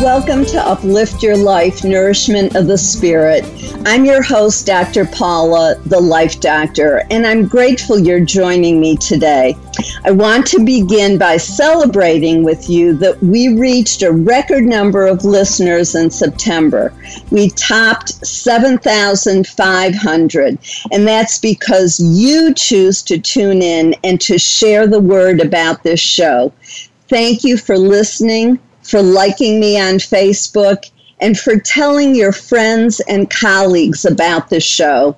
Welcome to Uplift Your Life Nourishment of the Spirit. I'm your host, Dr. Paula, the Life Doctor, and I'm grateful you're joining me today. I want to begin by celebrating with you that we reached a record number of listeners in September. We topped 7,500, and that's because you choose to tune in and to share the word about this show. Thank you for listening for liking me on Facebook, and for telling your friends and colleagues about the show.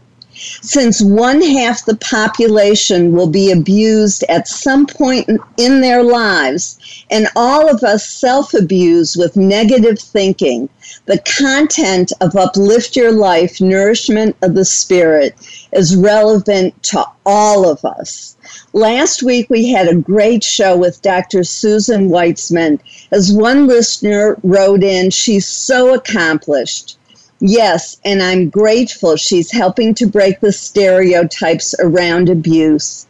Since one half the population will be abused at some point in their lives, and all of us self abuse with negative thinking, the content of Uplift Your Life, Nourishment of the Spirit, is relevant to all of us. Last week, we had a great show with Dr. Susan Weitzman. As one listener wrote in, she's so accomplished. Yes, and I'm grateful she's helping to break the stereotypes around abuse.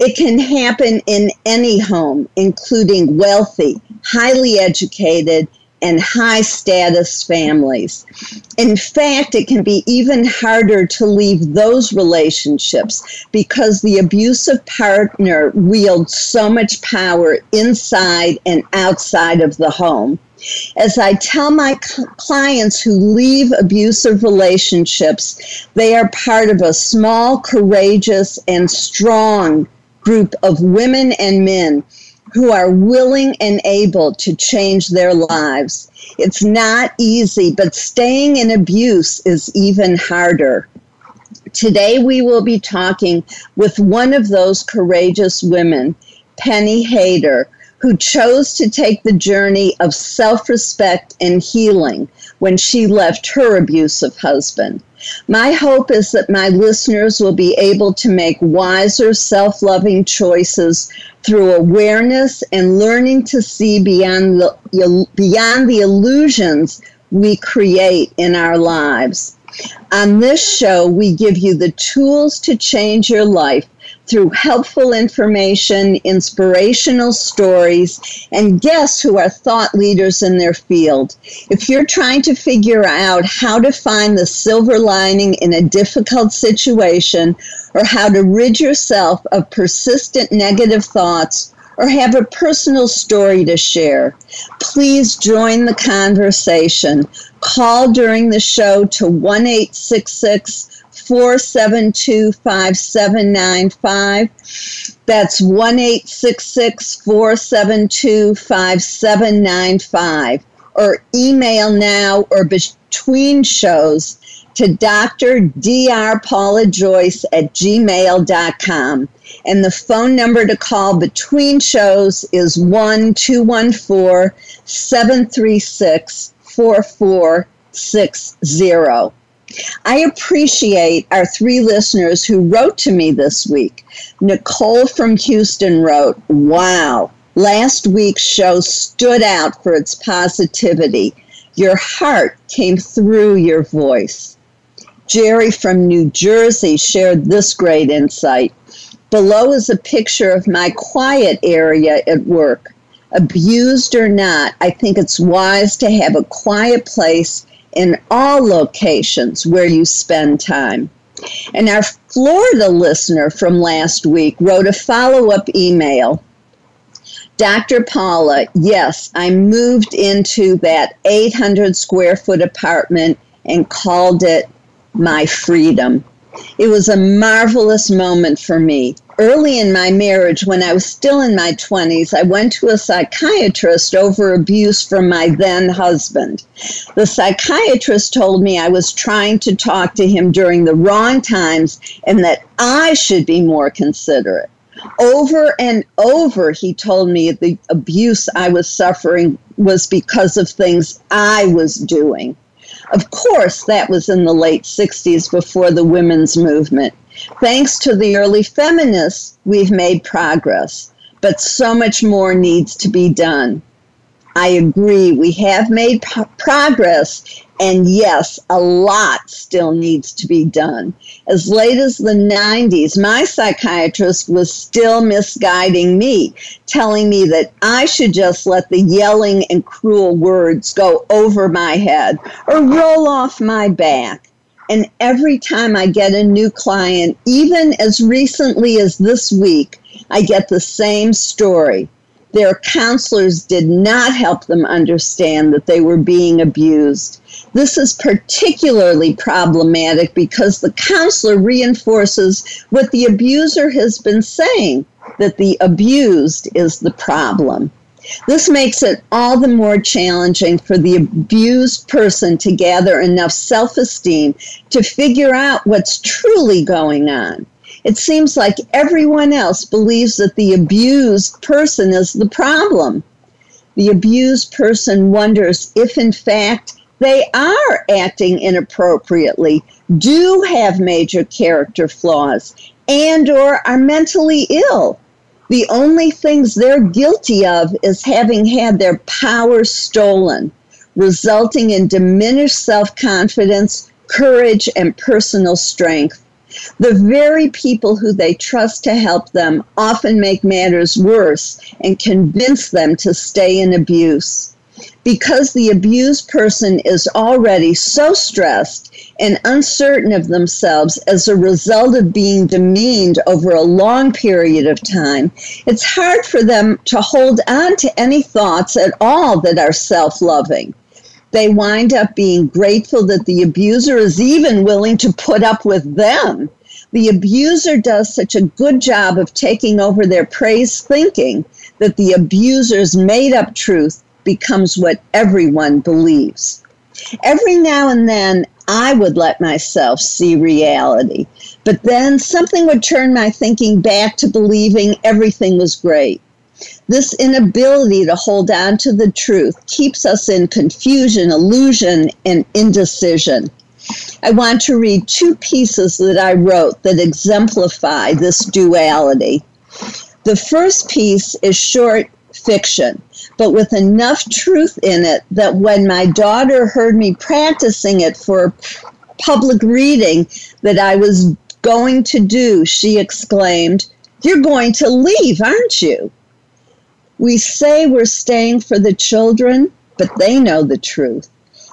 It can happen in any home, including wealthy, highly educated, and high status families. In fact, it can be even harder to leave those relationships because the abusive partner wields so much power inside and outside of the home. As I tell my clients who leave abusive relationships, they are part of a small, courageous, and strong group of women and men who are willing and able to change their lives. It's not easy, but staying in abuse is even harder. Today, we will be talking with one of those courageous women, Penny Hayter, who chose to take the journey of self respect and healing when she left her abusive husband. My hope is that my listeners will be able to make wiser, self loving choices through awareness and learning to see beyond the, beyond the illusions we create in our lives. On this show, we give you the tools to change your life through helpful information, inspirational stories, and guests who are thought leaders in their field. If you're trying to figure out how to find the silver lining in a difficult situation, or how to rid yourself of persistent negative thoughts, or have a personal story to share, please join the conversation. Call during the show to 1 866 472 5795. That's 1 472 5795. Or email now or between shows to Dr. Dr. Paula Joyce at gmail.com. And the phone number to call between shows is 1 214 736 4460. I appreciate our three listeners who wrote to me this week. Nicole from Houston wrote, Wow, last week's show stood out for its positivity. Your heart came through your voice. Jerry from New Jersey shared this great insight. Below is a picture of my quiet area at work. Abused or not, I think it's wise to have a quiet place in all locations where you spend time. And our Florida listener from last week wrote a follow up email. Dr. Paula, yes, I moved into that 800 square foot apartment and called it my freedom. It was a marvelous moment for me. Early in my marriage, when I was still in my 20s, I went to a psychiatrist over abuse from my then husband. The psychiatrist told me I was trying to talk to him during the wrong times and that I should be more considerate. Over and over, he told me the abuse I was suffering was because of things I was doing. Of course, that was in the late 60s before the women's movement. Thanks to the early feminists, we've made progress, but so much more needs to be done. I agree, we have made p- progress, and yes, a lot still needs to be done. As late as the 90s, my psychiatrist was still misguiding me, telling me that I should just let the yelling and cruel words go over my head or roll off my back. And every time I get a new client, even as recently as this week, I get the same story their counselors did not help them understand that they were being abused. This is particularly problematic because the counselor reinforces what the abuser has been saying that the abused is the problem. This makes it all the more challenging for the abused person to gather enough self esteem to figure out what's truly going on. It seems like everyone else believes that the abused person is the problem. The abused person wonders if, in fact, they are acting inappropriately, do have major character flaws, and or are mentally ill. The only things they're guilty of is having had their power stolen, resulting in diminished self-confidence, courage, and personal strength. The very people who they trust to help them often make matters worse and convince them to stay in abuse. Because the abused person is already so stressed and uncertain of themselves as a result of being demeaned over a long period of time, it's hard for them to hold on to any thoughts at all that are self loving they wind up being grateful that the abuser is even willing to put up with them. The abuser does such a good job of taking over their praise thinking that the abuser's made up truth becomes what everyone believes. Every now and then, I would let myself see reality, but then something would turn my thinking back to believing everything was great. This inability to hold on to the truth keeps us in confusion, illusion, and indecision. I want to read two pieces that I wrote that exemplify this duality. The first piece is short fiction, but with enough truth in it that when my daughter heard me practicing it for public reading that I was going to do, she exclaimed, You're going to leave, aren't you? We say we're staying for the children, but they know the truth.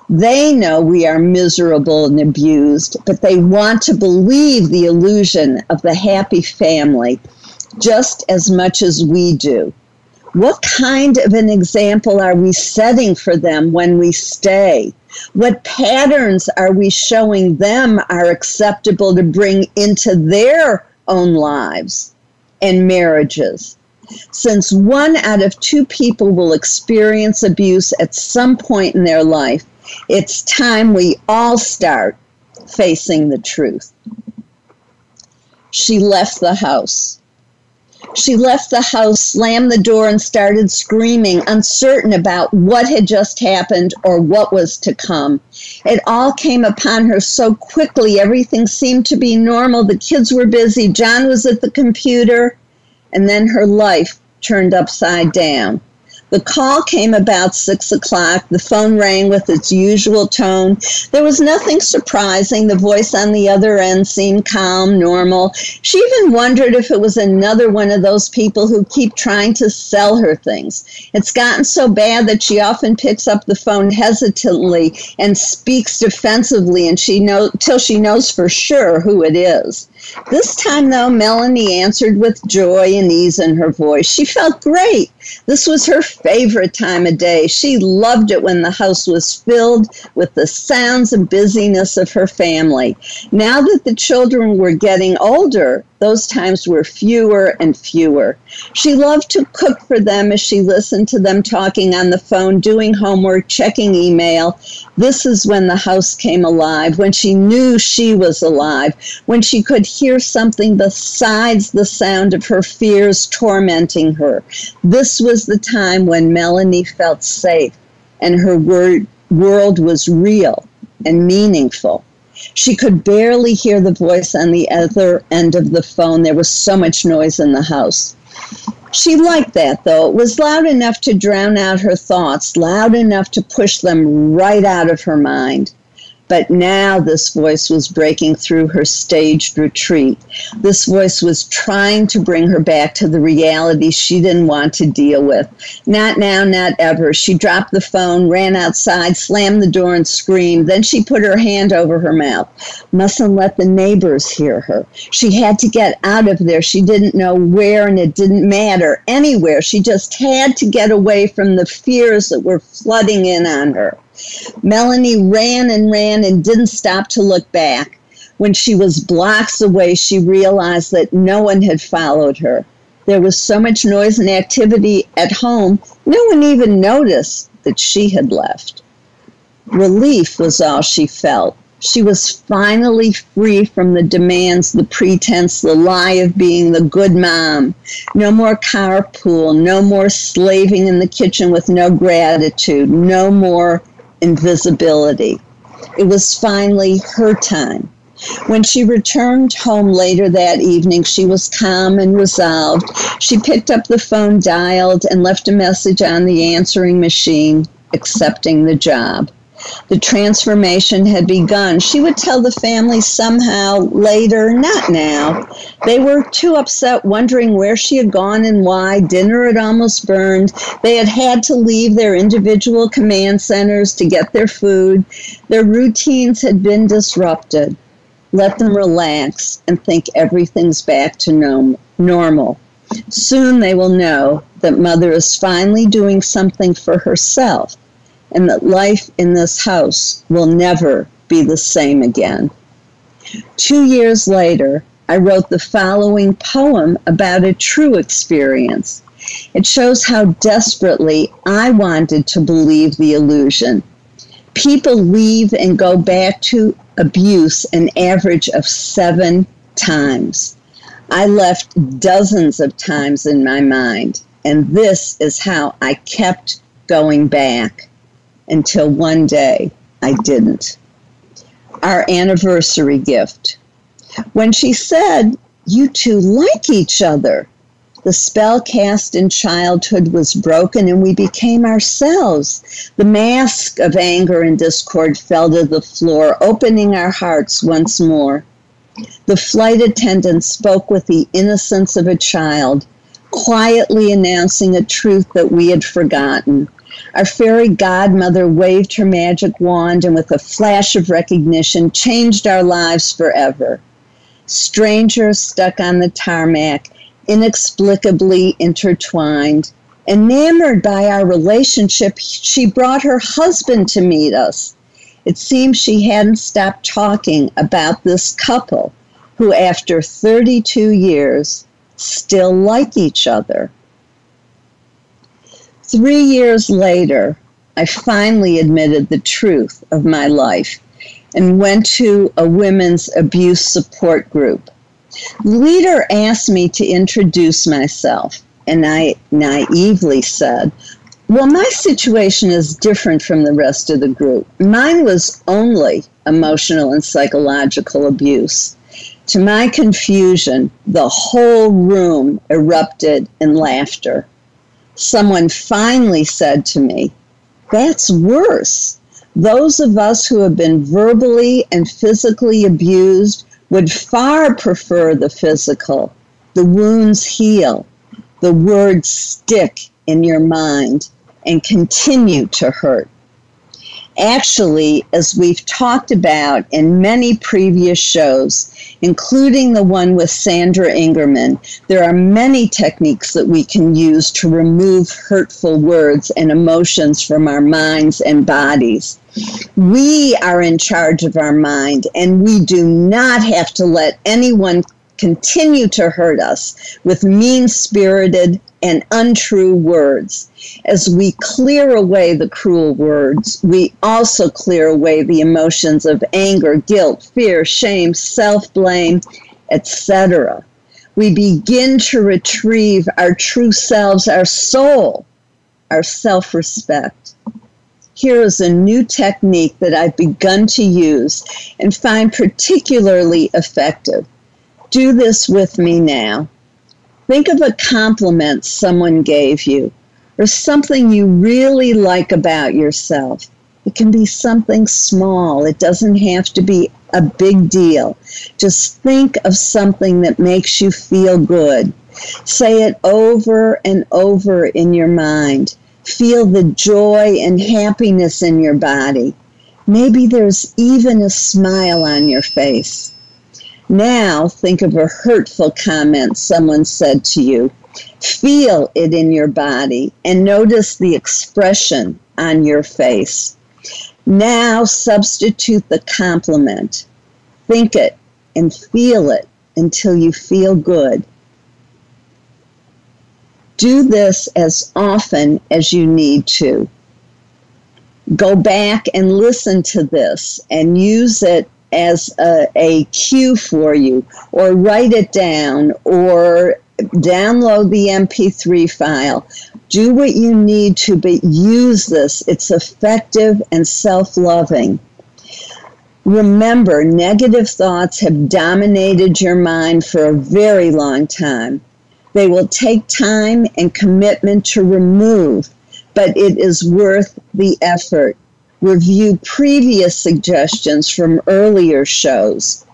They know we are miserable and abused, but they want to believe the illusion of the happy family just as much as we do. What kind of an example are we setting for them when we stay? What patterns are we showing them are acceptable to bring into their own lives and marriages? Since one out of two people will experience abuse at some point in their life, it's time we all start facing the truth. She left the house. She left the house, slammed the door, and started screaming, uncertain about what had just happened or what was to come. It all came upon her so quickly. Everything seemed to be normal. The kids were busy. John was at the computer and then her life turned upside down. The call came about six o'clock. The phone rang with its usual tone. There was nothing surprising. The voice on the other end seemed calm, normal. She even wondered if it was another one of those people who keep trying to sell her things. It's gotten so bad that she often picks up the phone hesitantly and speaks defensively and she know till she knows for sure who it is. This time, though, Melanie answered with joy and ease in her voice. She felt great. This was her favorite time of day. She loved it when the house was filled with the sounds and busyness of her family. Now that the children were getting older, those times were fewer and fewer. She loved to cook for them as she listened to them talking on the phone, doing homework, checking email. This is when the house came alive, when she knew she was alive, when she could hear something besides the sound of her fears tormenting her. This was the time when Melanie felt safe and her word, world was real and meaningful. She could barely hear the voice on the other end of the phone. There was so much noise in the house. She liked that, though. It was loud enough to drown out her thoughts, loud enough to push them right out of her mind. But now this voice was breaking through her staged retreat. This voice was trying to bring her back to the reality she didn't want to deal with. Not now, not ever. She dropped the phone, ran outside, slammed the door, and screamed. Then she put her hand over her mouth. Mustn't let the neighbors hear her. She had to get out of there. She didn't know where, and it didn't matter. Anywhere. She just had to get away from the fears that were flooding in on her. Melanie ran and ran and didn't stop to look back. When she was blocks away, she realized that no one had followed her. There was so much noise and activity at home, no one even noticed that she had left. Relief was all she felt. She was finally free from the demands, the pretense, the lie of being the good mom. No more carpool, no more slaving in the kitchen with no gratitude, no more invisibility. It was finally her time. When she returned home later that evening, she was calm and resolved. She picked up the phone, dialed, and left a message on the answering machine, accepting the job. The transformation had begun. She would tell the family somehow later, not now. They were too upset, wondering where she had gone and why. Dinner had almost burned. They had had to leave their individual command centers to get their food. Their routines had been disrupted. Let them relax and think everything's back to normal. Soon they will know that Mother is finally doing something for herself and that life in this house will never be the same again. Two years later, I wrote the following poem about a true experience. It shows how desperately I wanted to believe the illusion. People leave and go back to abuse an average of seven times. I left dozens of times in my mind, and this is how I kept going back until one day I didn't. Our anniversary gift. When she said, You two like each other, the spell cast in childhood was broken and we became ourselves. The mask of anger and discord fell to the floor, opening our hearts once more. The flight attendant spoke with the innocence of a child, quietly announcing a truth that we had forgotten. Our fairy godmother waved her magic wand and, with a flash of recognition, changed our lives forever. Strangers stuck on the tarmac, inexplicably intertwined. Enamored by our relationship, she brought her husband to meet us. It seems she hadn't stopped talking about this couple who, after 32 years, still like each other. Three years later, I finally admitted the truth of my life and went to a women's abuse support group. The leader asked me to introduce myself, and I naively said, Well, my situation is different from the rest of the group. Mine was only emotional and psychological abuse. To my confusion, the whole room erupted in laughter. Someone finally said to me, That's worse. Those of us who have been verbally and physically abused would far prefer the physical. The wounds heal, the words stick in your mind and continue to hurt. Actually, as we've talked about in many previous shows, including the one with Sandra Ingerman, there are many techniques that we can use to remove hurtful words and emotions from our minds and bodies. We are in charge of our mind, and we do not have to let anyone continue to hurt us with mean spirited and untrue words. As we clear away the cruel words, we also clear away the emotions of anger, guilt, fear, shame, self blame, etc. We begin to retrieve our true selves, our soul, our self respect. Here is a new technique that I've begun to use and find particularly effective. Do this with me now. Think of a compliment someone gave you or something you really like about yourself. It can be something small, it doesn't have to be a big deal. Just think of something that makes you feel good. Say it over and over in your mind. Feel the joy and happiness in your body. Maybe there's even a smile on your face. Now think of a hurtful comment someone said to you. Feel it in your body and notice the expression on your face. Now substitute the compliment. Think it and feel it until you feel good. Do this as often as you need to. Go back and listen to this and use it as a, a cue for you, or write it down, or download the MP3 file. Do what you need to, but use this. It's effective and self loving. Remember, negative thoughts have dominated your mind for a very long time. They will take time and commitment to remove, but it is worth the effort review previous suggestions from earlier shows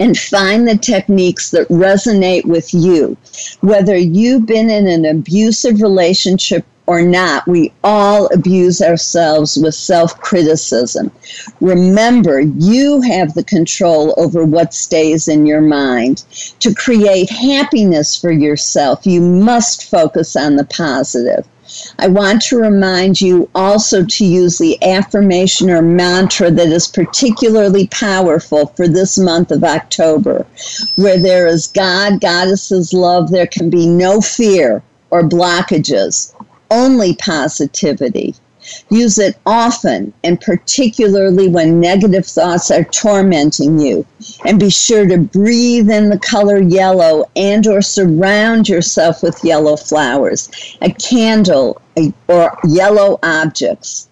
and find the techniques that resonate with you. Whether you've been in an abusive relationship or not, we all abuse ourselves with self criticism. Remember, you have the control over what stays in your mind. To create happiness for yourself, you must focus on the positive. I want to remind you also to use the affirmation or mantra that is particularly powerful for this month of October. Where there is God, Goddess's love, there can be no fear or blockages, only positivity. Use it often and particularly when negative thoughts are tormenting you. And be sure to breathe in the color yellow and or surround yourself with yellow flowers, a candle, a, or yellow objects.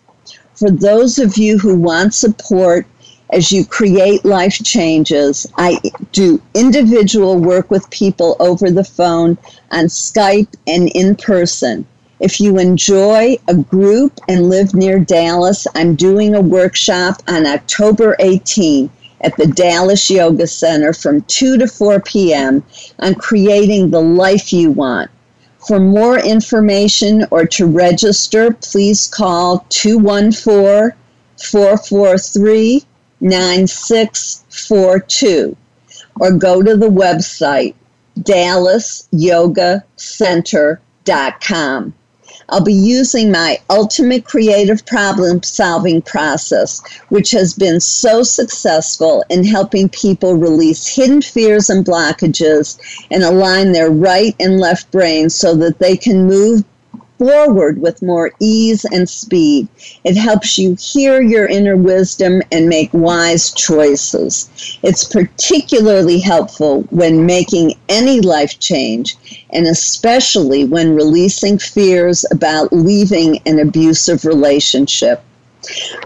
For those of you who want support as you create life changes, I do individual work with people over the phone, on Skype, and in person. If you enjoy a group and live near Dallas, I'm doing a workshop on October 18 at the Dallas Yoga Center from 2 to 4 p.m. on creating the life you want. For more information or to register, please call 214 443 9642 or go to the website dallasyogacenter.com. I'll be using my ultimate creative problem solving process, which has been so successful in helping people release hidden fears and blockages and align their right and left brains so that they can move forward with more ease and speed. It helps you hear your inner wisdom and make wise choices. It's particularly helpful when making any life change, and especially when releasing fears about leaving an abusive relationship.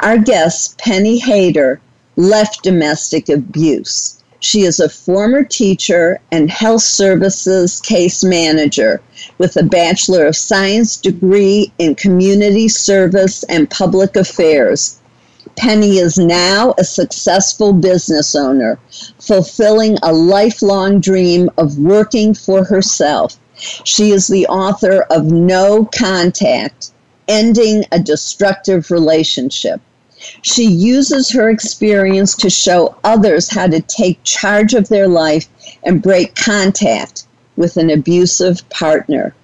Our guest, Penny Hayter, left domestic abuse. She is a former teacher and health services case manager with a Bachelor of Science degree in community service and public affairs. Penny is now a successful business owner, fulfilling a lifelong dream of working for herself. She is the author of No Contact Ending a Destructive Relationship. She uses her experience to show others how to take charge of their life and break contact with an abusive partner.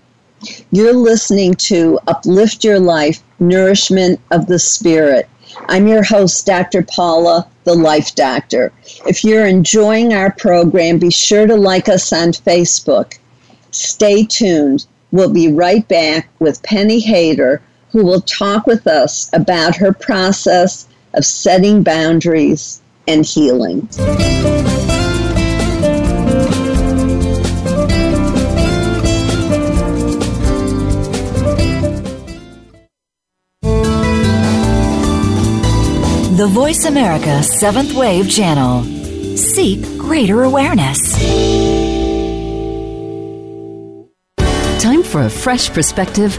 You're listening to Uplift Your Life Nourishment of the Spirit. I'm your host, Dr. Paula, the Life Doctor. If you're enjoying our program, be sure to like us on Facebook. Stay tuned. We'll be right back with Penny Hayter, who will talk with us about her process of setting boundaries and healing. The Voice America Seventh Wave Channel. Seek greater awareness. Time for a fresh perspective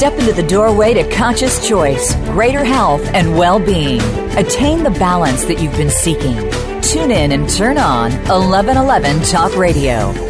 Step into the doorway to conscious choice, greater health, and well being. Attain the balance that you've been seeking. Tune in and turn on 1111 Talk Radio.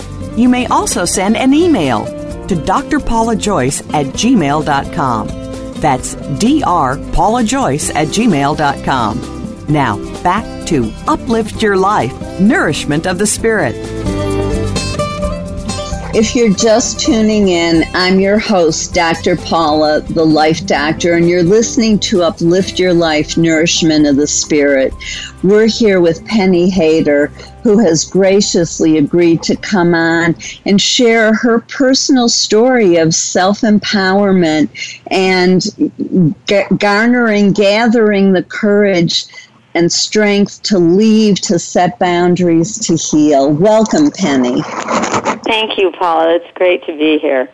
you may also send an email to drpaulajoyce at gmail.com. That's drpaulajoyce at gmail.com. Now, back to Uplift Your Life Nourishment of the Spirit. If you're just tuning in, I'm your host, Dr. Paula, the Life Doctor, and you're listening to Uplift Your Life Nourishment of the Spirit. We're here with Penny Hayter, who has graciously agreed to come on and share her personal story of self empowerment and garnering, gathering the courage and strength to leave, to set boundaries, to heal. Welcome, Penny. Thank you, Paula. It's great to be here.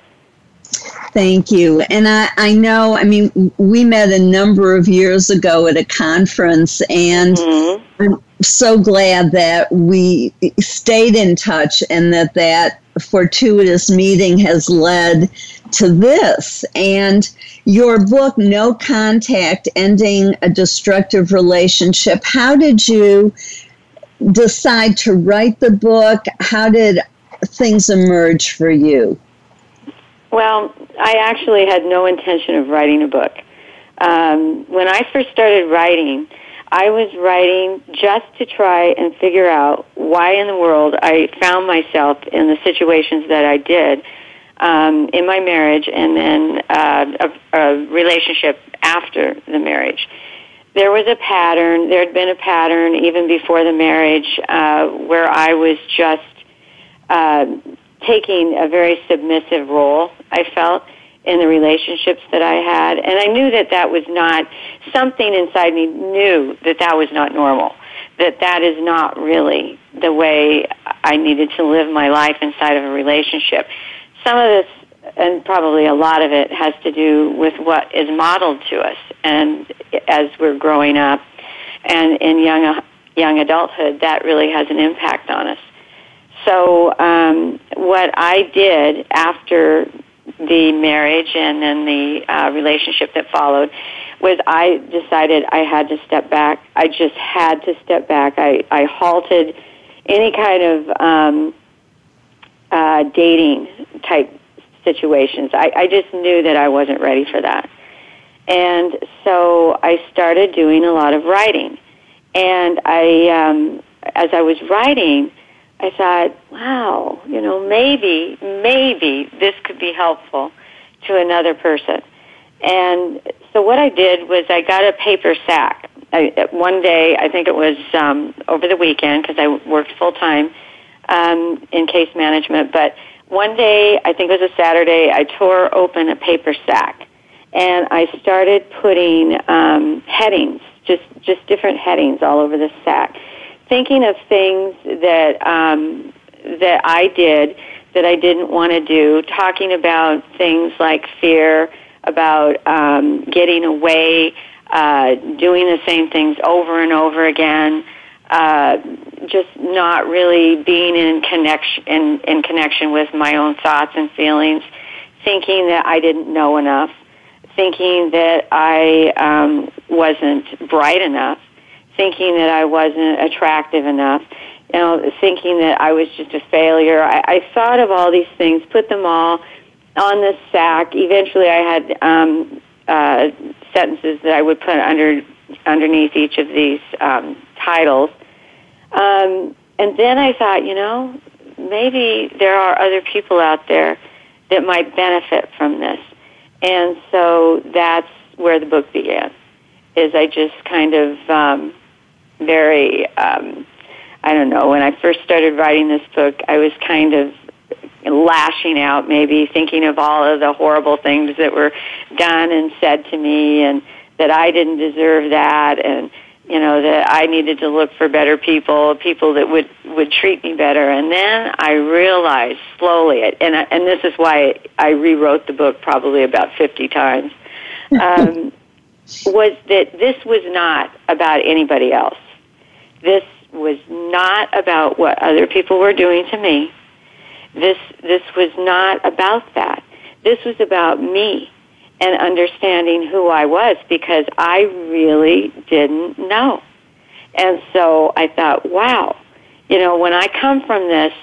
Thank you. And I, I know, I mean, we met a number of years ago at a conference, and mm-hmm. I'm so glad that we stayed in touch and that that fortuitous meeting has led to this. And your book, No Contact Ending a Destructive Relationship, how did you decide to write the book? How did things emerge for you? Well, I actually had no intention of writing a book. Um, when I first started writing, I was writing just to try and figure out why in the world I found myself in the situations that I did um, in my marriage and then uh, a, a relationship after the marriage. There was a pattern. There had been a pattern even before the marriage uh, where I was just uh, taking a very submissive role. I felt in the relationships that I had, and I knew that that was not something inside me knew that that was not normal. That that is not really the way I needed to live my life inside of a relationship. Some of this, and probably a lot of it, has to do with what is modeled to us, and as we're growing up, and in young young adulthood, that really has an impact on us. So, um, what I did after the marriage and then the uh, relationship that followed was I decided I had to step back. I just had to step back. I, I halted any kind of um, uh, dating type situations. I, I just knew that I wasn't ready for that. And so I started doing a lot of writing. And I, um, as I was writing, I thought, wow, you know, maybe, maybe this could be helpful to another person. And so what I did was I got a paper sack. I, one day, I think it was um, over the weekend because I worked full time um, in case management. But one day, I think it was a Saturday, I tore open a paper sack and I started putting um, headings, just just different headings all over the sack thinking of things that um, that I did that I didn't want to do, talking about things like fear, about um, getting away, uh, doing the same things over and over again, uh, just not really being in connection in, in connection with my own thoughts and feelings, thinking that I didn't know enough, thinking that I um, wasn't bright enough thinking that I wasn't attractive enough, you know, thinking that I was just a failure. I, I thought of all these things, put them all on this sack. Eventually, I had um, uh, sentences that I would put under underneath each of these um, titles. Um, and then I thought, you know, maybe there are other people out there that might benefit from this. And so that's where the book began. Is I just kind of um, very, um, I don't know, when I first started writing this book, I was kind of lashing out, maybe thinking of all of the horrible things that were done and said to me, and that I didn't deserve that, and you know that I needed to look for better people, people that would would treat me better. And then I realized slowly, and and this is why I rewrote the book probably about fifty times, um, was that this was not about anybody else. This was not about what other people were doing to me. This, this was not about that. This was about me and understanding who I was because I really didn't know. And so I thought, wow, you know, when I come from this,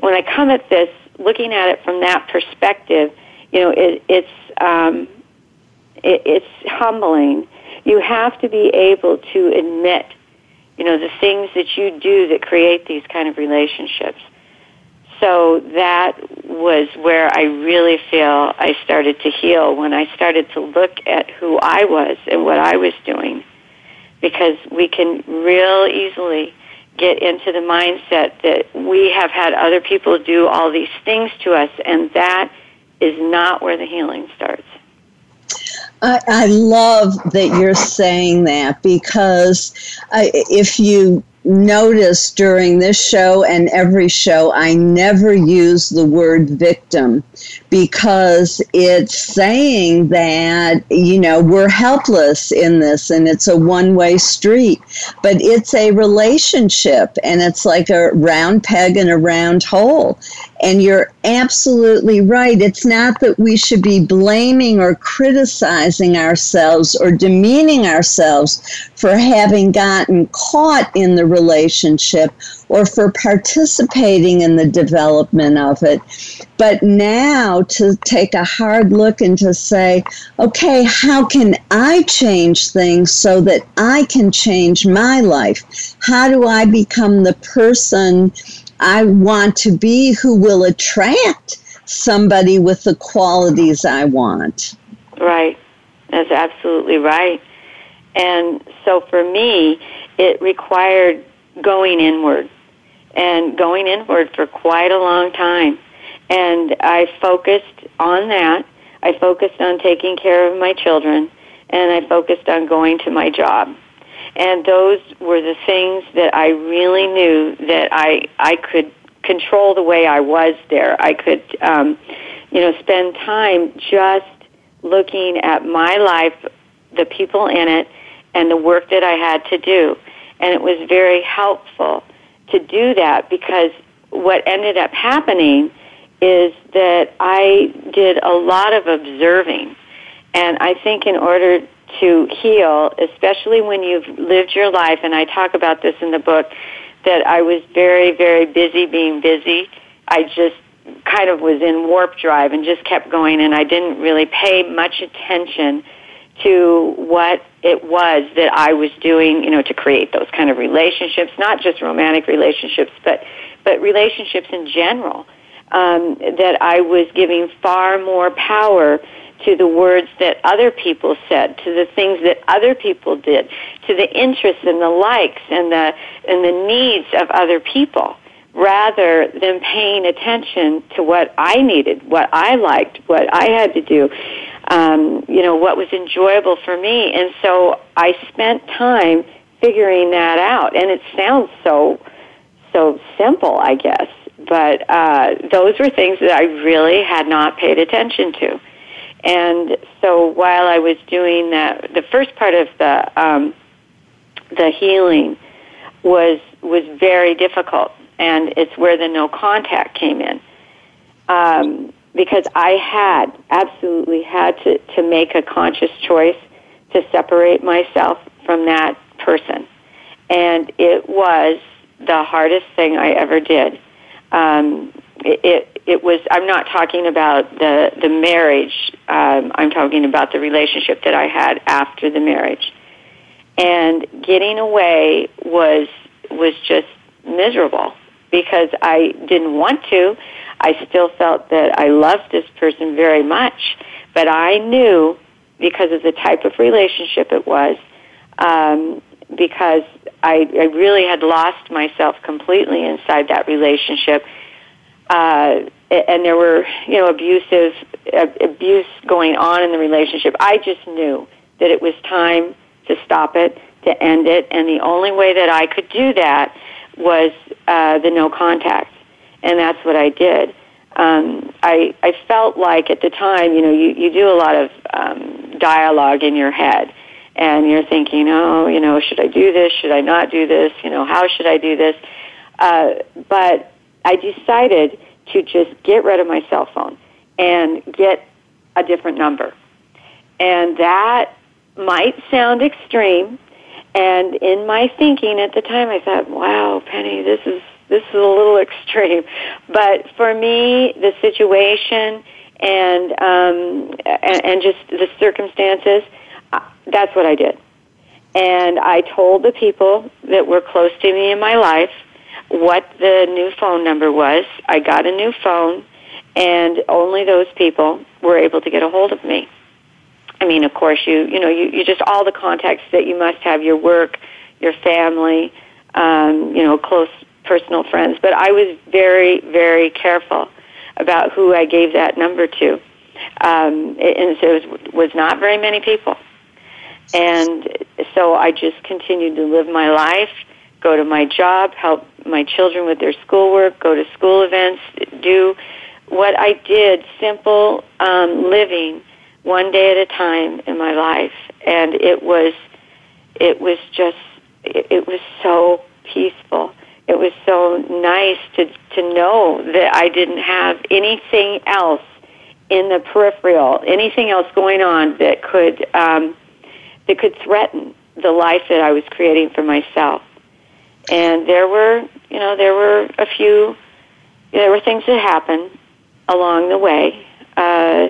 when I come at this, looking at it from that perspective, you know, it, it's um, it, it's humbling. You have to be able to admit you know, the things that you do that create these kind of relationships. So that was where I really feel I started to heal when I started to look at who I was and what I was doing. Because we can real easily get into the mindset that we have had other people do all these things to us, and that is not where the healing starts. I, I love that you're saying that because I, if you notice during this show and every show, I never use the word victim because it's saying that, you know, we're helpless in this and it's a one way street. But it's a relationship and it's like a round peg in a round hole. And you're absolutely right. It's not that we should be blaming or criticizing ourselves or demeaning ourselves for having gotten caught in the relationship or for participating in the development of it. But now to take a hard look and to say, okay, how can I change things so that I can change my life? How do I become the person I want to be who will attract somebody with the qualities I want? Right. That's absolutely right. And so for me, it required going inward and going inward for quite a long time. And I focused on that. I focused on taking care of my children, and I focused on going to my job. And those were the things that I really knew that I I could control the way I was there. I could, um, you know, spend time just looking at my life, the people in it, and the work that I had to do. And it was very helpful to do that because what ended up happening is that I did a lot of observing. And I think in order to heal, especially when you've lived your life, and I talk about this in the book, that I was very, very busy being busy. I just kind of was in warp drive and just kept going, and I didn't really pay much attention to what it was that I was doing, you know, to create those kind of relationships, not just romantic relationships, but but relationships in general. Um, that I was giving far more power to the words that other people said, to the things that other people did, to the interests and the likes and the and the needs of other people, rather than paying attention to what I needed, what I liked, what I had to do um, you know, what was enjoyable for me. And so I spent time figuring that out. And it sounds so, so simple, I guess. But uh, those were things that I really had not paid attention to. And so while I was doing that, the first part of the um, the healing was was very difficult, and it's where the no contact came in. Um, because I had absolutely had to, to make a conscious choice to separate myself from that person. And it was the hardest thing I ever did. Um, it, it, it was, I'm not talking about the, the marriage, um, I'm talking about the relationship that I had after the marriage. And getting away was, was just miserable because I didn't want to. I still felt that I loved this person very much, but I knew because of the type of relationship it was, um, because I, I really had lost myself completely inside that relationship. Uh, and there were, you know, abusive uh, abuse going on in the relationship. I just knew that it was time to stop it, to end it, and the only way that I could do that was uh, the no contact and that's what I did. Um, I I felt like at the time, you know, you you do a lot of um, dialogue in your head, and you're thinking, oh, you know, should I do this? Should I not do this? You know, how should I do this? Uh, but I decided to just get rid of my cell phone and get a different number, and that might sound extreme. And in my thinking at the time, I thought, wow, Penny, this is this is a little extreme, but for me, the situation and um, and, and just the circumstances, uh, that's what I did. And I told the people that were close to me in my life what the new phone number was. I got a new phone, and only those people were able to get a hold of me. I mean, of course, you you know you, you just all the contacts that you must have, your work, your family, um, you know, close personal friends, but I was very, very careful about who I gave that number to. Um, and so it was, was not very many people. And so I just continued to live my life, go to my job, help my children with their schoolwork, go to school events, do what I did, simple um, living one day at a time in my life. And it was, it was just, it, it was so peaceful it was so nice to to know that I didn't have anything else in the peripheral, anything else going on that could um, that could threaten the life that I was creating for myself. And there were, you know, there were a few, there were things that happened along the way uh,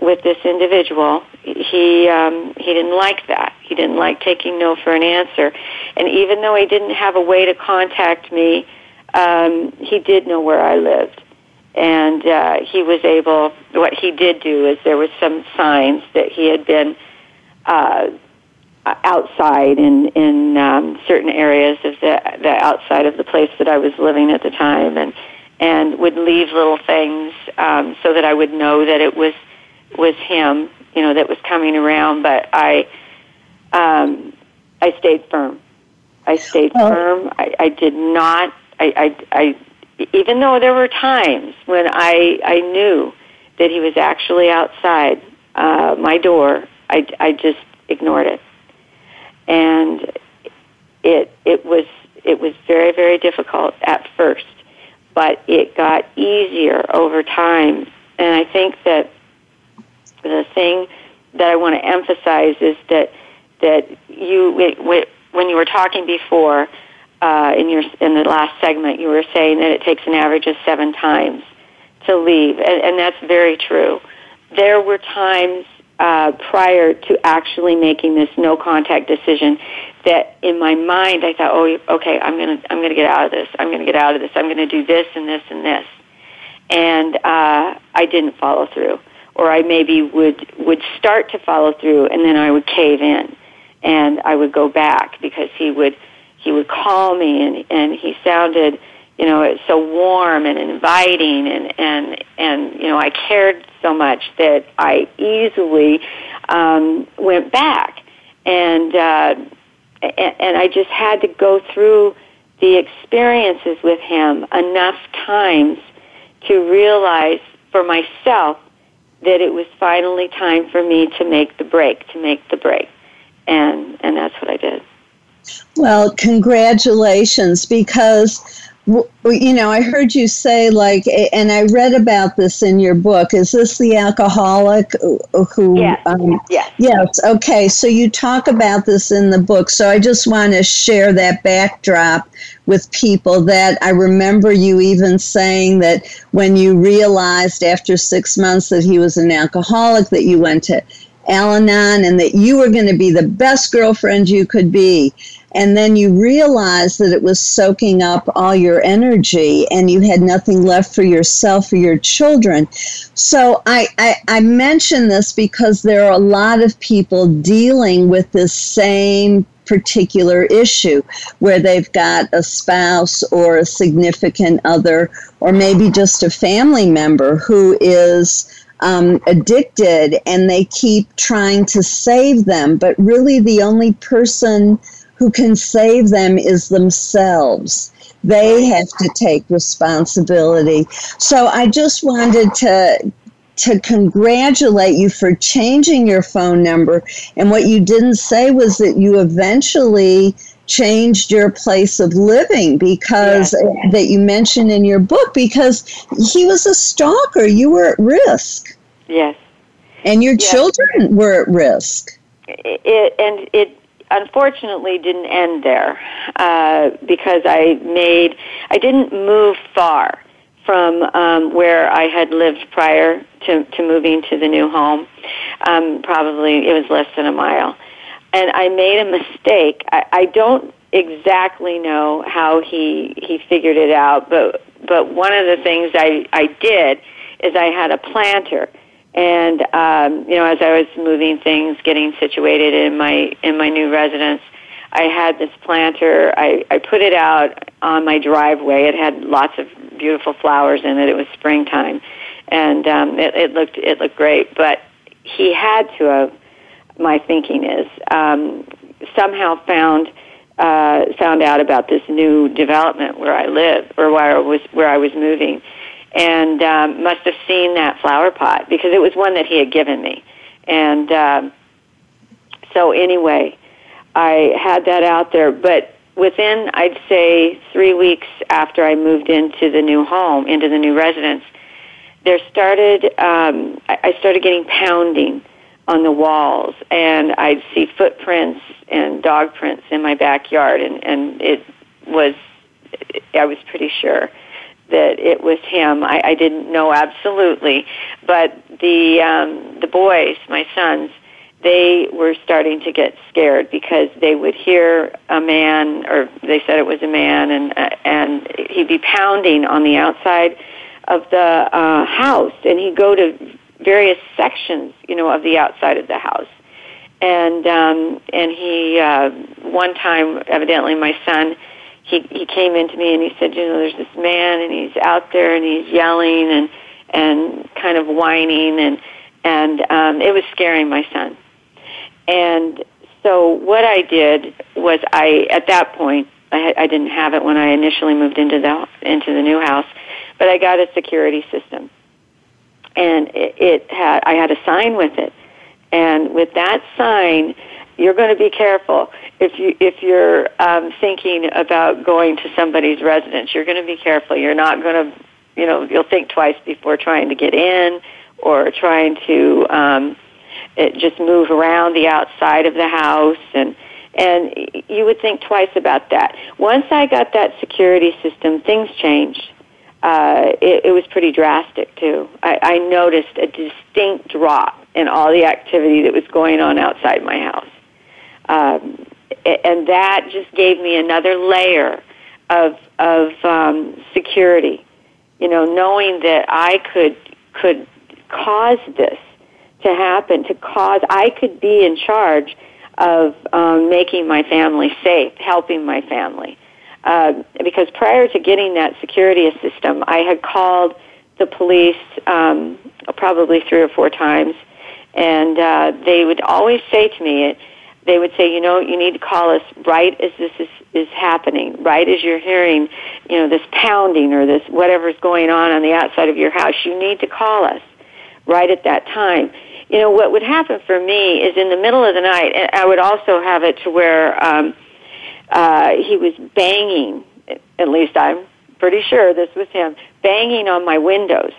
with this individual. He um, he didn't like that. He didn't like taking no for an answer. And even though he didn't have a way to contact me, um, he did know where I lived. And uh, he was able. What he did do is there was some signs that he had been uh, outside in in um, certain areas of the the outside of the place that I was living at the time, and and would leave little things um, so that I would know that it was was him, you know, that was coming around. But I um, I stayed firm. I stayed oh. firm. I, I did not. I, I, I even though there were times when I I knew that he was actually outside uh, my door, I I just ignored it and it it was it was very very difficult at first, but it got easier over time. And I think that the thing that I want to emphasize is that that you when you were talking before uh, in your in the last segment, you were saying that it takes an average of seven times to leave, and, and that's very true. There were times uh, prior to actually making this no contact decision that in my mind I thought, oh, okay, I'm gonna I'm gonna get out of this. I'm gonna get out of this. I'm gonna do this and this and this, and uh, I didn't follow through, or I maybe would would start to follow through, and then I would cave in, and I would go back because he would he would call me and and he sounded you know, so warm and inviting and, and, and, you know, I cared so much that I easily, um, went back and, uh, and, and I just had to go through the experiences with him enough times to realize for myself that it was finally time for me to make the break, to make the break. And, and that's what I did. Well, congratulations because you know, I heard you say like, and I read about this in your book. Is this the alcoholic who? Yes. Um, yes. Yes. Okay. So you talk about this in the book. So I just want to share that backdrop with people. That I remember you even saying that when you realized after six months that he was an alcoholic, that you went to Al-Anon and that you were going to be the best girlfriend you could be and then you realize that it was soaking up all your energy and you had nothing left for yourself or your children. So I, I, I mention this because there are a lot of people dealing with this same particular issue where they've got a spouse or a significant other or maybe just a family member who is um, addicted and they keep trying to save them, but really the only person who can save them is themselves. They have to take responsibility. So I just wanted to to congratulate you for changing your phone number. And what you didn't say was that you eventually changed your place of living because yeah. that you mentioned in your book because he was a stalker. You were at risk. Yes. And your yes. children were at risk. It, and it unfortunately didn't end there uh, because I made I didn't move far from um, where I had lived prior to, to moving to the new home. Um, probably it was less than a mile, and I made a mistake. I, I don't exactly know how he he figured it out, but but one of the things I I did is I had a planter and um, you know, as I was moving things, getting situated in my in my new residence, I had this planter. I, I put it out on my driveway. It had lots of beautiful flowers in it. It was springtime, and um, it, it looked it looked great. But he had to have. My thinking is um, somehow found uh, found out about this new development where I live or where I was where I was moving and um, must have seen that flower pot because it was one that he had given me. And um, so, anyway, I had that out there. But within, I'd say, three weeks after I moved into the new home, into the new residence, there started, um, I started getting pounding on the walls, and I'd see footprints and dog prints in my backyard, and, and it was, I was pretty sure that it was him. I, I didn't know absolutely, but the um, the boys, my sons, they were starting to get scared because they would hear a man, or they said it was a man, and uh, and he'd be pounding on the outside of the uh, house, and he'd go to various sections, you know, of the outside of the house. And um, and he uh, one time, evidently, my son, he he came into me and he said, you know, there's this man and he's out there and he's yelling and and kind of whining and and um, it was scaring my son. And so what I did was I at that point I, I didn't have it when I initially moved into the into the new house, but I got a security system and it, it had I had a sign with it, and with that sign, you're going to be careful if you if you're um, thinking about going to somebody's residence. You're going to be careful. You're not going to, you know, you'll think twice before trying to get in or trying to um, it, just move around the outside of the house and and you would think twice about that. Once I got that security system, things changed uh, it, it was pretty drastic too. I, I noticed a distinct drop in all the activity that was going on outside my house, um, and that just gave me another layer of of um, security. You know, knowing that I could could cause this to happen, to cause I could be in charge of um, making my family safe, helping my family. Uh, because prior to getting that security system, I had called the police um, probably three or four times, and uh, they would always say to me, they would say, you know, you need to call us right as this is, is happening, right as you're hearing, you know, this pounding or this whatever's going on on the outside of your house. You need to call us right at that time. You know, what would happen for me is in the middle of the night, I would also have it to where um, uh, he was banging, at least I'm pretty sure this was him, banging on my windows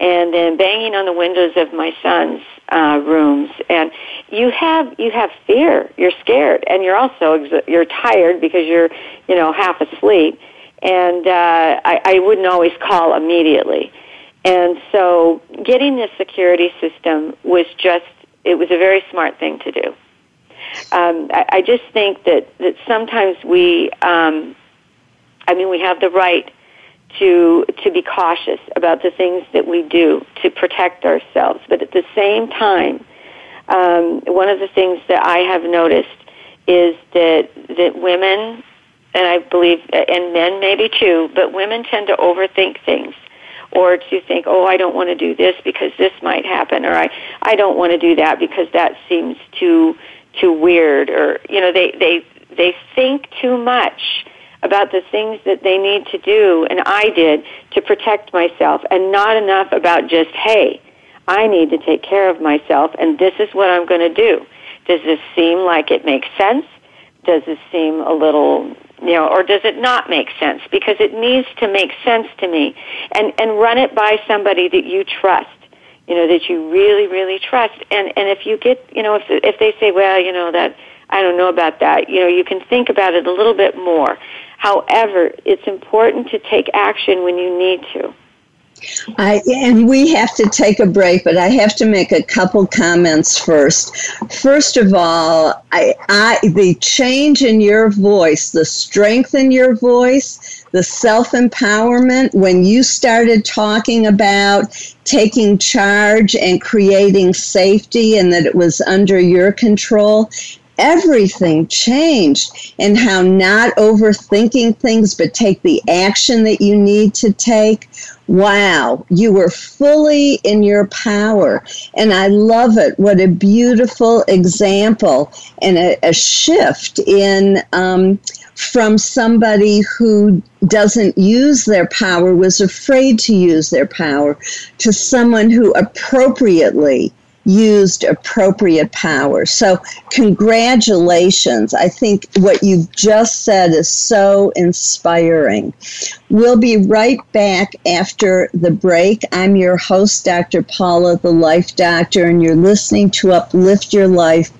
and then banging on the windows of my son's uh, rooms. And you have you have fear. You're scared, and you're also ex- you're tired because you're you know half asleep. And uh, I, I wouldn't always call immediately. And so, getting this security system was just it was a very smart thing to do um, I, I just think that that sometimes we, um, I mean, we have the right to to be cautious about the things that we do to protect ourselves, but at the same time, um, one of the things that I have noticed is that that women, and I believe, and men maybe too, but women tend to overthink things or to think, oh, I don't want to do this because this might happen, or I, I don't want to do that because that seems too too weird or you know they they they think too much about the things that they need to do and I did to protect myself and not enough about just hey I need to take care of myself and this is what I'm going to do. Does this seem like it makes sense? Does this seem a little you know or does it not make sense? Because it needs to make sense to me. And and run it by somebody that you trust you know that you really really trust. And and if you get you know if if they say well you know that I don't know about that you know you can think about it a little bit more however it's important to take action when you need to I, and we have to take a break, but I have to make a couple comments first. First of all, I, I, the change in your voice, the strength in your voice, the self empowerment, when you started talking about taking charge and creating safety and that it was under your control, everything changed and how not overthinking things but take the action that you need to take. Wow you were fully in your power. And i love it. What a beautiful example and a, a shift in um, from somebody who doesn't use their power was afraid to use their power to someone who appropriately used appropriate power. So, congratulations. I think what you've just said is so inspiring. We'll be right back after the break. I'm your host, Dr. Paula, the Life Doctor, and you're listening to Uplift Your Life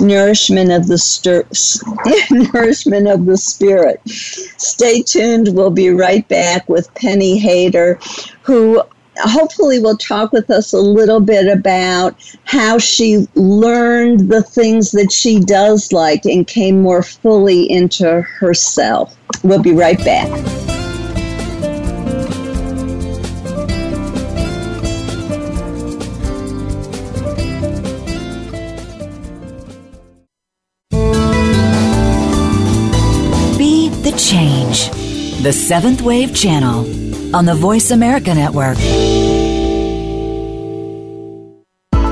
Nourishment of the Nourishment of the Spirit. Stay tuned. We'll be right back with Penny Hayter, who hopefully will talk with us a little bit about how she learned the things that she does like and came more fully into herself. We'll be right back. Be the change. The Seventh Wave Channel on the Voice America Network.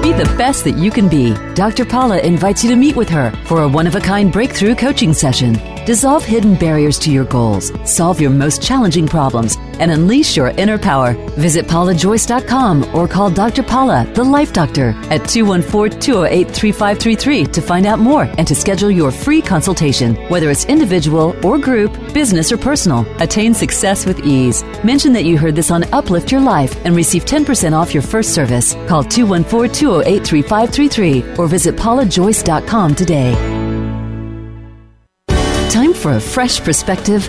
Be the best that you can be. Dr. Paula invites you to meet with her for a one of a kind breakthrough coaching session. Dissolve hidden barriers to your goals, solve your most challenging problems, and unleash your inner power. Visit paulajoyce.com or call Dr. Paula, the Life Doctor, at 214 208 3533 to find out more and to schedule your free consultation, whether it's individual or group, business or personal. Attain success with ease. Mention that you heard this on Uplift Your Life and receive 10% off your first service. Call 214 208 3533 or visit paulajoyce.com today. Time for a fresh perspective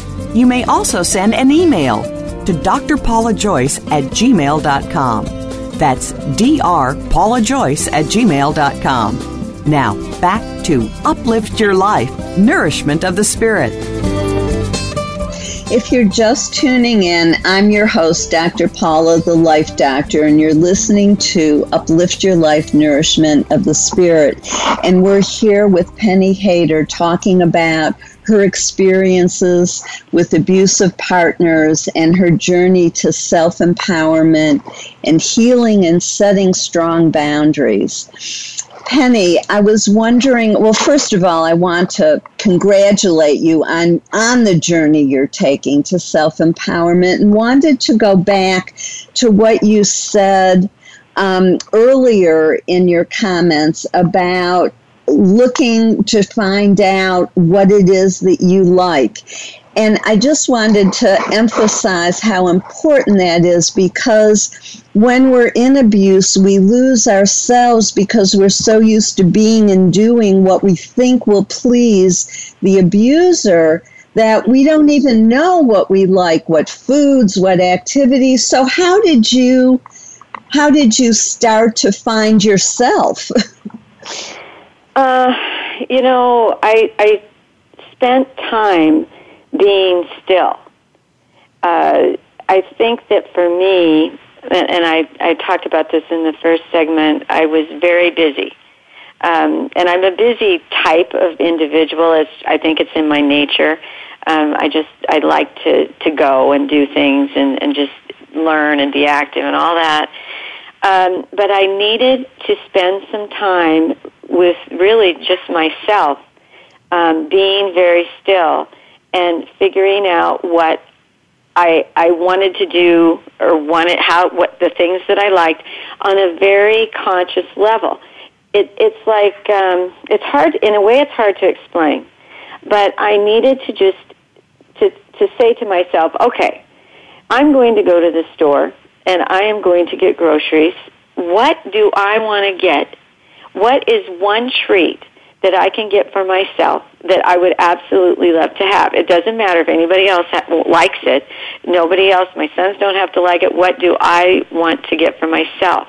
you may also send an email to drpaulajoyce at gmail.com. That's drpaulajoyce at gmail.com. Now, back to Uplift Your Life Nourishment of the Spirit. If you're just tuning in, I'm your host, Dr. Paula, the Life Doctor, and you're listening to Uplift Your Life Nourishment of the Spirit. And we're here with Penny Hayter talking about her experiences with abusive partners and her journey to self empowerment and healing and setting strong boundaries. Penny, I was wondering, well, first of all, I want to congratulate you on, on the journey you're taking to self empowerment and wanted to go back to what you said um, earlier in your comments about looking to find out what it is that you like. And I just wanted to emphasize how important that is because when we're in abuse, we lose ourselves because we're so used to being and doing what we think will please the abuser that we don't even know what we like, what foods, what activities. So how did you how did you start to find yourself? Uh, you know, I I spent time being still. Uh, I think that for me, and, and I I talked about this in the first segment. I was very busy. Um, and I'm a busy type of individual. It's, I think it's in my nature. Um, I just I like to to go and do things and and just learn and be active and all that. Um, but I needed to spend some time with really just myself, um, being very still and figuring out what I I wanted to do or wanted how what the things that I liked on a very conscious level. It, it's like um, it's hard in a way. It's hard to explain, but I needed to just to to say to myself, okay, I'm going to go to the store and I am going to get groceries. What do I want to get what is one treat that I can get for myself that I would absolutely love to have. It doesn't matter if anybody else ha- likes it. Nobody else, my sons don't have to like it. What do I want to get for myself?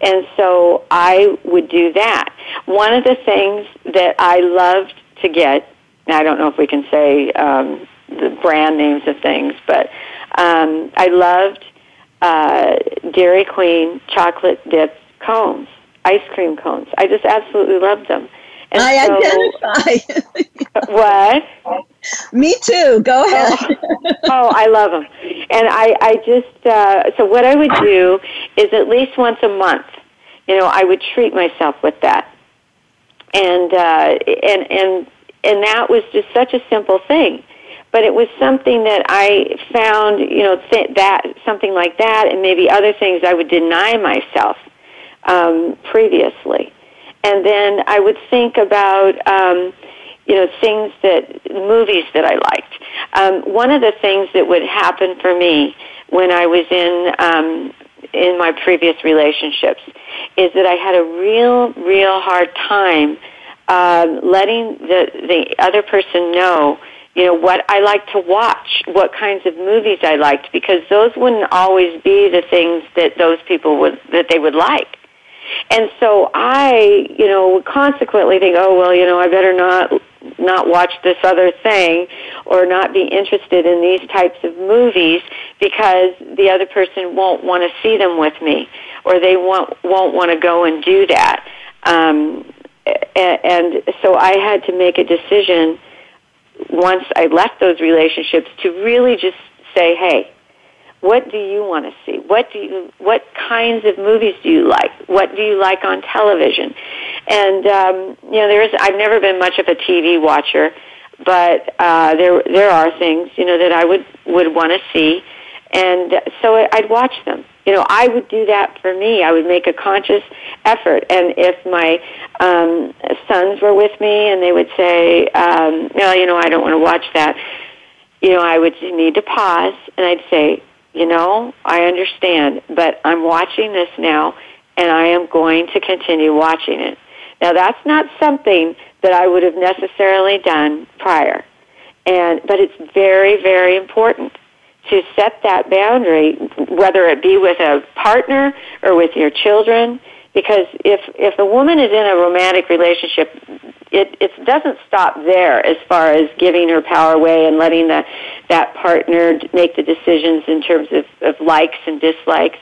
And so I would do that. One of the things that I loved to get, I don't know if we can say um, the brand names of things, but um, I loved uh, Dairy Queen chocolate dipped cones, ice cream cones. I just absolutely loved them. And I so, identify. what? Me too. Go ahead. Oh, oh, I love them. And I, I just, uh, so what I would do is at least once a month, you know, I would treat myself with that. And, uh, and, and, and that was just such a simple thing. But it was something that I found, you know, th- that, something like that and maybe other things I would deny myself, um, previously and then I would think about um, you know things that movies that I liked. Um, one of the things that would happen for me when I was in um, in my previous relationships is that I had a real, real hard time um, letting the the other person know you know what I like to watch, what kinds of movies I liked, because those wouldn't always be the things that those people would that they would like. And so I, you know, would consequently think, oh well, you know, I better not not watch this other thing or not be interested in these types of movies because the other person won't want to see them with me or they won't won't want to go and do that. Um, and so I had to make a decision once I left those relationships to really just say, hey, what do you want to see? What do you, what kinds of movies do you like? What do you like on television? And um, you know, there is. I've never been much of a TV watcher, but uh, there there are things you know that I would would want to see, and so I'd watch them. You know, I would do that for me. I would make a conscious effort, and if my um, sons were with me and they would say, um, "No, you know, I don't want to watch that," you know, I would need to pause and I'd say, you know, I understand, but I'm watching this now and I am going to continue watching it. Now that's not something that I would have necessarily done prior. And but it's very very important to set that boundary whether it be with a partner or with your children because if if a woman is in a romantic relationship it it doesn't stop there as far as giving her power away and letting the that partner make the decisions in terms of, of likes and dislikes.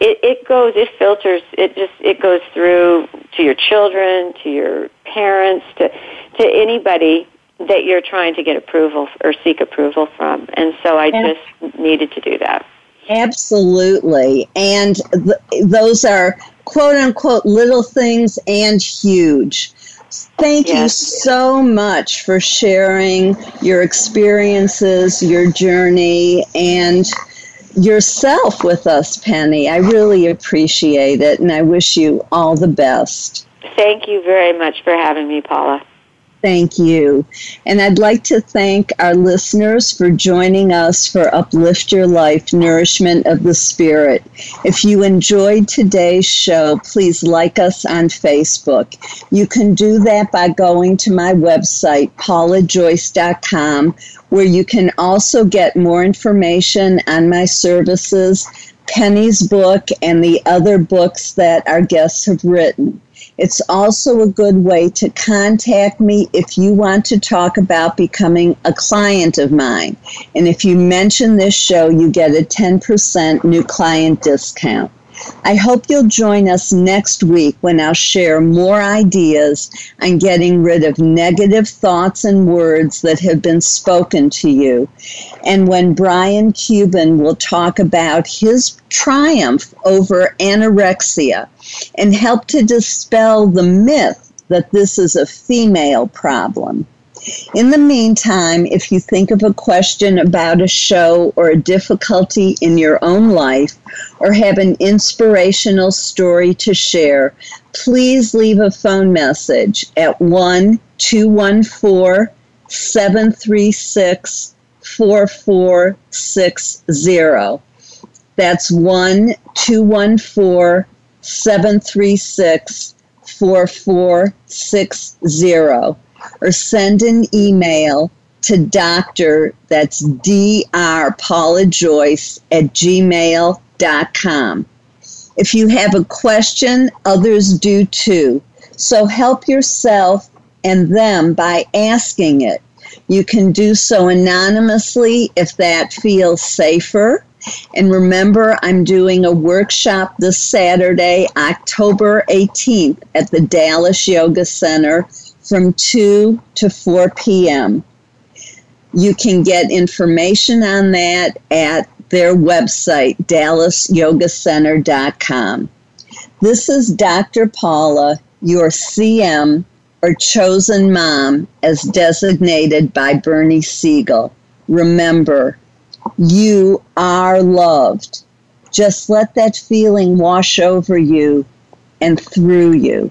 It it goes it filters it just it goes through to your children to your parents to to anybody that you're trying to get approval or seek approval from. And so i just needed to do that. Absolutely. And th- those are quote unquote little things and huge. Thank yes. you so much for sharing your experiences, your journey, and yourself with us, Penny. I really appreciate it, and I wish you all the best. Thank you very much for having me, Paula. Thank you. And I'd like to thank our listeners for joining us for Uplift Your Life Nourishment of the Spirit. If you enjoyed today's show, please like us on Facebook. You can do that by going to my website, paulajoyce.com, where you can also get more information on my services, Penny's book, and the other books that our guests have written. It's also a good way to contact me if you want to talk about becoming a client of mine. And if you mention this show, you get a 10% new client discount. I hope you'll join us next week when I'll share more ideas on getting rid of negative thoughts and words that have been spoken to you. And when Brian Cuban will talk about his triumph over anorexia and help to dispel the myth that this is a female problem. In the meantime, if you think of a question about a show or a difficulty in your own life or have an inspirational story to share, please leave a phone message at 1 214 736 4460. That's 1 214 736 4460 or send an email to doctor, that's Dr. Paula Joyce at gmail.com. If you have a question, others do too. So help yourself and them by asking it. You can do so anonymously if that feels safer. And remember, I'm doing a workshop this Saturday, October 18th, at the Dallas Yoga Center from 2 to 4 p.m. You can get information on that at their website, dallasyogacenter.com. This is Dr. Paula, your CM or chosen mom as designated by Bernie Siegel. Remember, you are loved. Just let that feeling wash over you and through you.